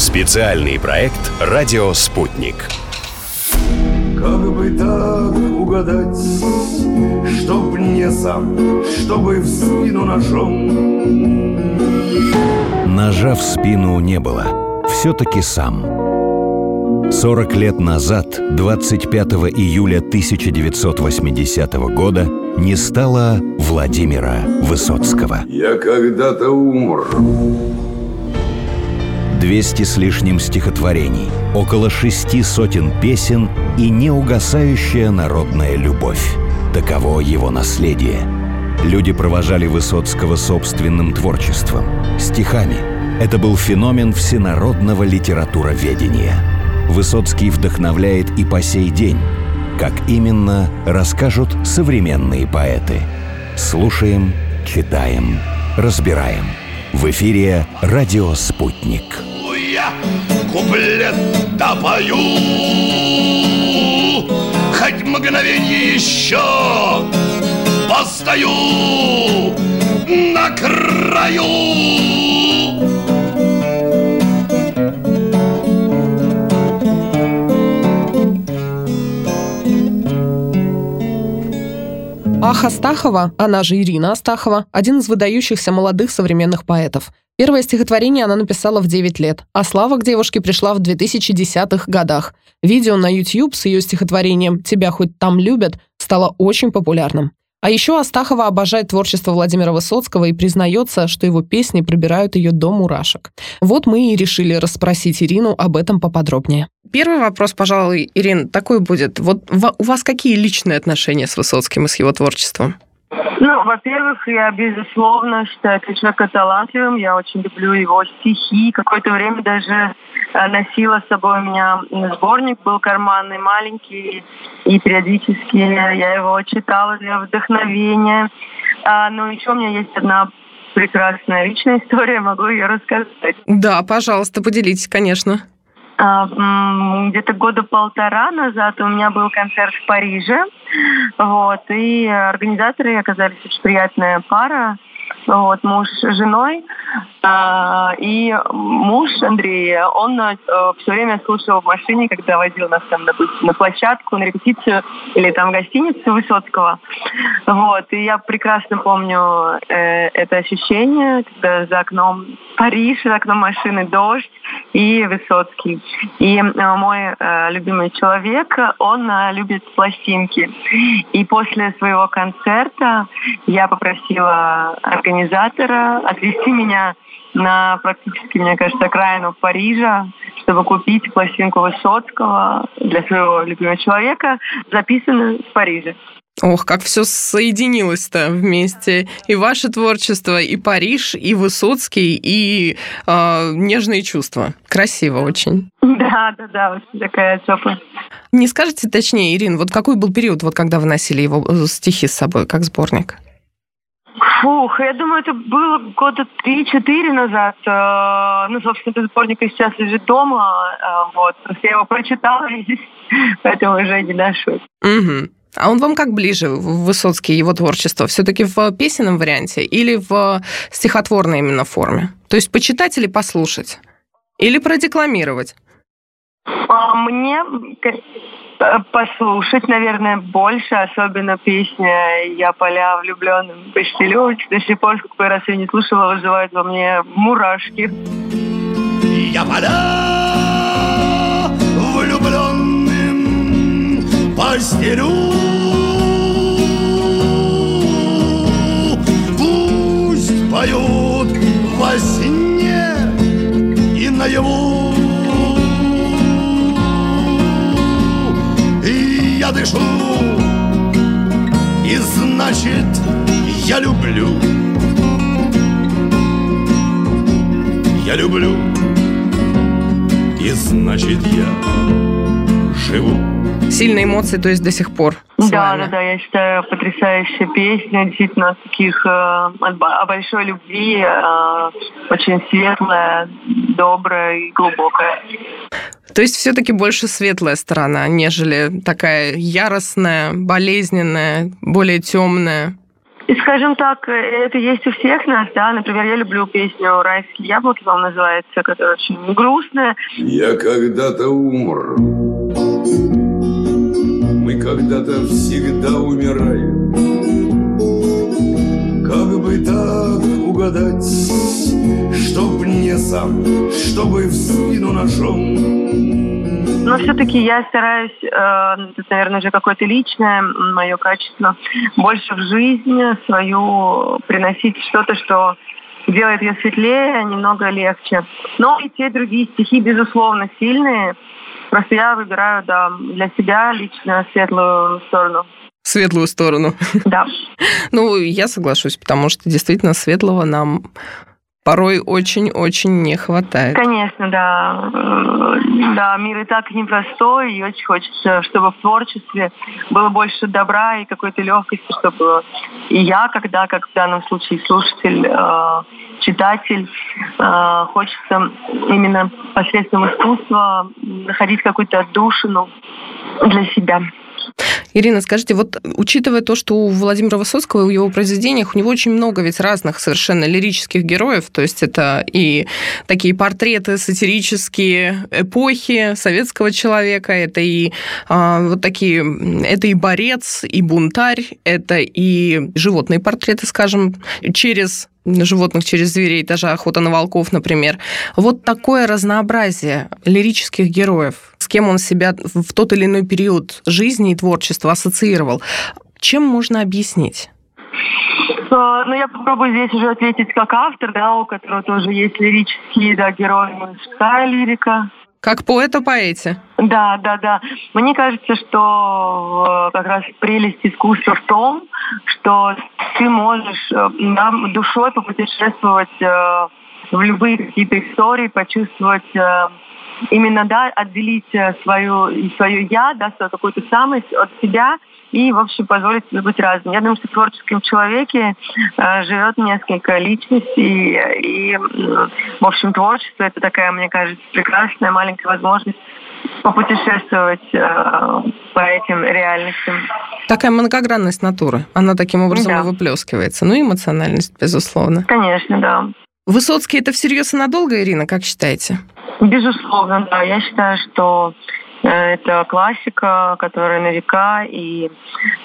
Специальный проект «Радио Спутник». Как бы так угадать, чтоб не сам, чтобы в спину ножом. Ножа в спину не было, все-таки сам. 40 лет назад, 25 июля 1980 года, не стало Владимира Высоцкого. Я когда-то умр. 200 с лишним стихотворений, около шести сотен песен и неугасающая народная любовь. Таково его наследие. Люди провожали Высоцкого собственным творчеством, стихами. Это был феномен всенародного литературоведения. Высоцкий вдохновляет и по сей день. Как именно, расскажут современные поэты. Слушаем, читаем, разбираем. В эфире «Радио Спутник». Я куплет допою Хоть мгновенье еще Постою на краю Аха Астахова, она же Ирина Астахова, один из выдающихся молодых современных поэтов. Первое стихотворение она написала в 9 лет, а слава к девушке пришла в 2010-х годах. Видео на YouTube с ее стихотворением «Тебя хоть там любят» стало очень популярным. А еще Астахова обожает творчество Владимира Высоцкого и признается, что его песни пробирают ее до мурашек. Вот мы и решили расспросить Ирину об этом поподробнее. Первый вопрос, пожалуй, Ирина, такой будет. Вот у вас какие личные отношения с Высоцким и с его творчеством? Ну, во-первых, я безусловно считаю человека талантливым. Я очень люблю его стихи. Какое-то время даже э, носила с собой у меня сборник, был карманный, маленький, и периодически я его читала для вдохновения. А, но еще у меня есть одна прекрасная личная история, могу ее рассказать. Да, пожалуйста, поделитесь, конечно. А, где-то года полтора назад у меня был концерт в Париже. Вот, и организаторы оказались очень приятная пара вот, муж с женой. А, и муж Андрей, он э, все время слушал в машине, когда водил нас там, допустим, на площадку, на репетицию или там в гостиницу Высоцкого. Вот, и я прекрасно помню э, это ощущение, когда за окном Париж, за окном машины дождь и Высоцкий. И э, мой э, любимый человек, он э, любит пластинки. И после своего концерта я попросила организатора отвезти меня на практически, мне кажется, окраину Парижа, чтобы купить пластинку Высоцкого для своего любимого человека, записанную в Париже. Ох, как все соединилось-то вместе. И ваше творчество, и Париж, и Высоцкий, и э, нежные чувства. Красиво очень. Да, да, да, очень такая теплая. Не скажете точнее, Ирин, вот какой был период, вот когда вы носили его э, стихи с собой, как сборник? Фух, я думаю, это было года три-четыре назад. Э, ну, собственно, этот сборник сейчас лежит дома. Э, вот. Просто я его прочитала, поэтому уже не ношу. Угу. А он вам как ближе, Высоцкий, его творчество? Все-таки в песенном варианте или в стихотворной именно форме? То есть почитать или послушать? Или продекламировать? А мне послушать, наверное, больше, особенно песня «Я поля влюбленным постелю». До сих пор, какой раз я не слушала, вызывает во мне мурашки. Я поля влюбленным постелю. Поют во сне и наяву. Я дышу И значит я люблю. Я люблю И значит я живу. Сильные эмоции, то есть до сих пор. Да, да, да, я считаю потрясающая песня, действительно таких э, о большой любви, э, очень светлая, добрая и глубокая. То есть все-таки больше светлая сторона, нежели такая яростная, болезненная, более темная. И, скажем так, это есть у всех нас, да. Например, я люблю песню «Райские яблоки», по называется, которая очень грустная. Я когда-то умр. Когда-то всегда умираем. Как бы так угадать, чтоб не сам, чтобы в спину ножом но все-таки я стараюсь, э, это, наверное, уже какое-то личное мое качество, больше в жизнь свою приносить что-то, что делает ее светлее, немного легче. Но и те другие стихи, безусловно, сильные. Просто я выбираю да, для себя лично светлую сторону. Светлую сторону. Да. Ну, я соглашусь, потому что действительно светлого нам порой очень-очень не хватает. Конечно, да. Да, мир и так непростой, и очень хочется, чтобы в творчестве было больше добра и какой-то легкости, чтобы и я, когда, как в данном случае, слушатель, э, читатель, э, хочется именно посредством искусства находить какую-то отдушину для себя. Ирина, скажите, вот учитывая то, что у Владимира Высоцкого и у его произведениях у него очень много ведь разных совершенно лирических героев, то есть это и такие портреты сатирические эпохи советского человека, это и а, вот такие, это и борец, и бунтарь, это и животные портреты, скажем, через животных через зверей, даже охота на волков, например. Вот такое разнообразие лирических героев, с кем он себя в тот или иной период жизни и творчества ассоциировал, чем можно объяснить? А, ну, я попробую здесь уже ответить как автор, да, у которого тоже есть лирические, да, герои, мужская лирика, как поэт о поэте. Да, да, да. Мне кажется, что э, как раз прелесть искусства в том, что ты можешь э, да, душой попутешествовать э, в любые какие-то истории, почувствовать именно, да, отделить свою, свою я, да, свою какую-то самость от себя – и, в общем, позволить себе быть разным. Я думаю, что в творческом человеке э, живет несколько личностей, и, в общем, творчество – это такая, мне кажется, прекрасная маленькая возможность попутешествовать э, по этим реальностям. Такая многогранность натуры, она таким образом да. и выплескивается. Ну и эмоциональность, безусловно. Конечно, да. Высоцкий это всерьез и надолго, Ирина, как считаете? Безусловно, да. Я считаю, что это классика, которая на века, и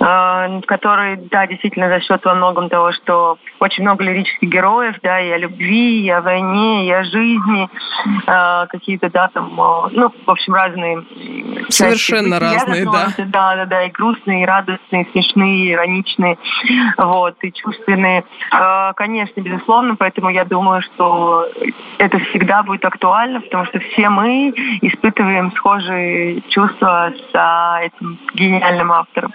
э, который, да, действительно за счет во многом того, что очень много лирических героев, да, и о любви, и о войне, и о жизни, э, какие-то, да, там, э, ну, в общем, разные. Совершенно части, разные, да. Да, да, да, и грустные, и радостные, и смешные, и ироничные, вот, и чувственные. Э, конечно, безусловно, поэтому я думаю, что это всегда будет актуально, потому что все мы испытываем схожие чувства с а, этим гениальным автором.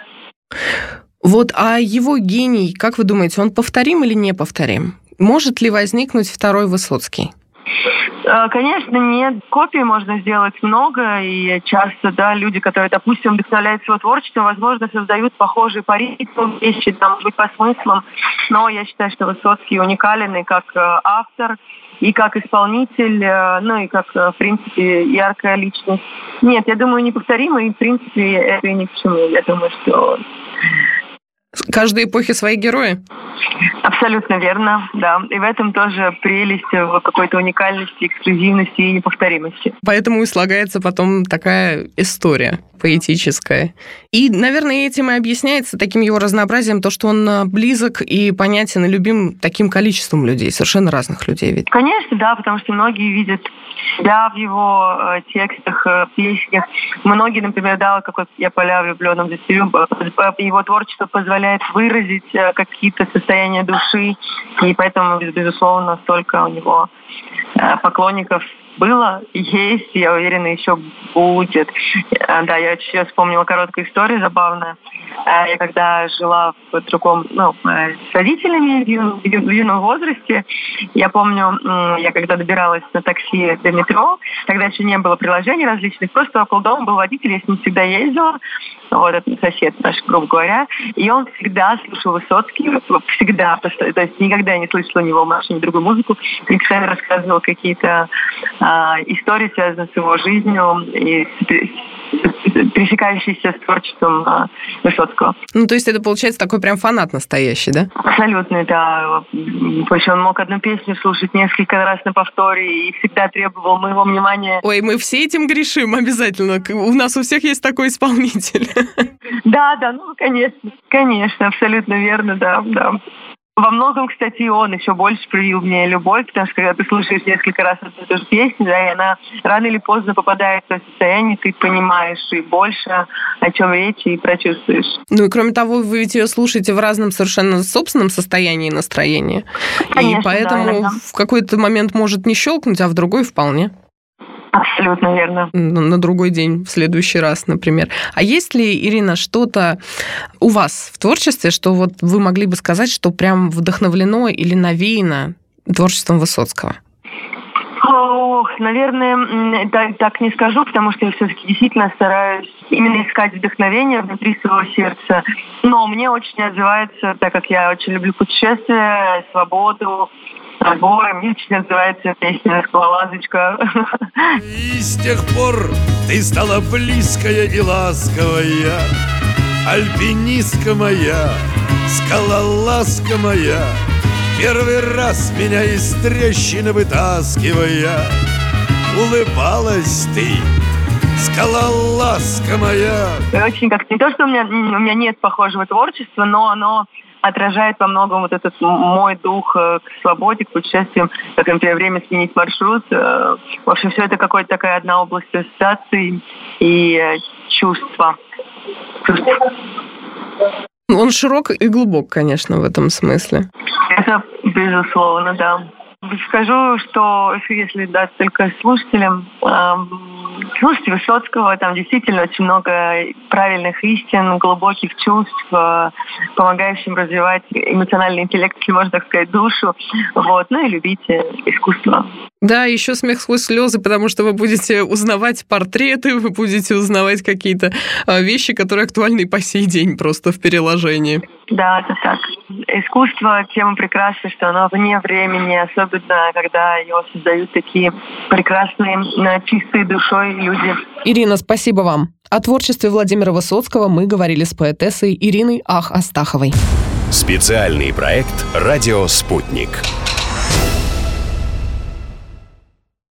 Вот, а его гений, как вы думаете, он повторим или не повторим? Может ли возникнуть второй Высоцкий? А, конечно, нет. Копий можно сделать много, и часто, да, люди, которые, допустим, вдохновляют своего творчество, возможно, создают похожие по ритму вещи, там, быть, по смыслам. Но я считаю, что Высоцкий уникален и как э, автор, и как исполнитель, э, ну и как, э, в принципе, яркая личность. Нет, я думаю, неповторимо, и, в принципе, это и ни к чему. Я думаю, что... Каждой эпохи свои герои? Абсолютно верно, да. И в этом тоже прелесть в какой-то уникальности, эксклюзивности и неповторимости. Поэтому и слагается потом такая история поэтическое. И, наверное, этим и объясняется таким его разнообразием то, что он а, близок и понятен и любим таким количеством людей, совершенно разных людей ведь. Конечно, да, потому что многие видят себя в его э, текстах, э, песнях. Многие, например, да, как вот «Я поля влюбленным застерю», его творчество позволяет выразить э, какие-то состояния души, и поэтому, безусловно, столько у него э, поклонников было, есть, я уверена, еще будет. Э, да, я сейчас вспомнила короткую историю забавную. Э, я когда жила в другом, ну, э, с родителями в юном возрасте, я помню, я когда добиралась на такси до метро, тогда еще не было приложений различных, просто около дома был водитель, я с ним всегда ездила, вот этот сосед наш, грубо говоря, и он всегда слушал Высоцкий, всегда, то есть никогда не слышала у него в машине другую музыку, и постоянно рассказывал какие-то а, истории, связанные с его жизнью и пересекающийся с творчеством а, Высоцкого. Ну, то есть это получается такой прям фанат настоящий, да? Абсолютно, да. Причем он мог одну песню слушать несколько раз на повторе и всегда требовал моего внимания. Ой, мы все этим грешим обязательно. У нас у всех есть такой исполнитель. Да, да, ну, конечно, конечно, абсолютно верно, да, да. Во многом, кстати, он еще больше привил мне любовь, потому что когда ты слушаешь несколько раз одну и ту же песню, да, и она рано или поздно попадает в то состояние, ты понимаешь и больше, о чем речь, и прочувствуешь. Ну и кроме того, вы ведь ее слушаете в разном совершенно собственном состоянии и настроении. Конечно, и поэтому да, в какой-то момент может не щелкнуть, а в другой вполне. Абсолютно верно. На другой день, в следующий раз, например. А есть ли, Ирина, что-то у вас в творчестве, что вот вы могли бы сказать, что прям вдохновлено или навеяно творчеством Высоцкого? Ох, наверное, так, так не скажу, потому что я все-таки действительно стараюсь именно искать вдохновение внутри своего сердца. Но мне очень отзывается, так как я очень люблю путешествия, свободу, горы. Мне очень называется песня «Скалолазочка». И с тех пор ты стала близкая и ласковая, Альпинистка моя, скалолазка моя, Первый раз меня из трещины вытаскивая, Улыбалась ты, скалолазка моя. Очень как не то, что у меня, у меня нет похожего творчества, но оно отражает во многом вот этот мой дух э, к свободе, к путешествиям, как, например, время сменить маршрут. Э, в общем, все это какая-то такая одна область ассоциаций и э, чувства. Он широк и глубок, конечно, в этом смысле. Это безусловно, да. Скажу, что если дать только слушателям, слушайте Высоцкого, там действительно очень много правильных истин, глубоких чувств, помогающим развивать эмоциональный интеллект, если можно так сказать, душу. Вот. Ну и любите искусство. Да, еще смех сквозь слезы, потому что вы будете узнавать портреты, вы будете узнавать какие-то а, вещи, которые актуальны по сей день просто в переложении. Да, это так. Искусство тема прекрасна, что оно вне времени, особенно когда его создают такие прекрасные, чистые душой люди. Ирина, спасибо вам. О творчестве Владимира Высоцкого мы говорили с поэтессой Ириной Ах Астаховой. Специальный проект «Радио Спутник».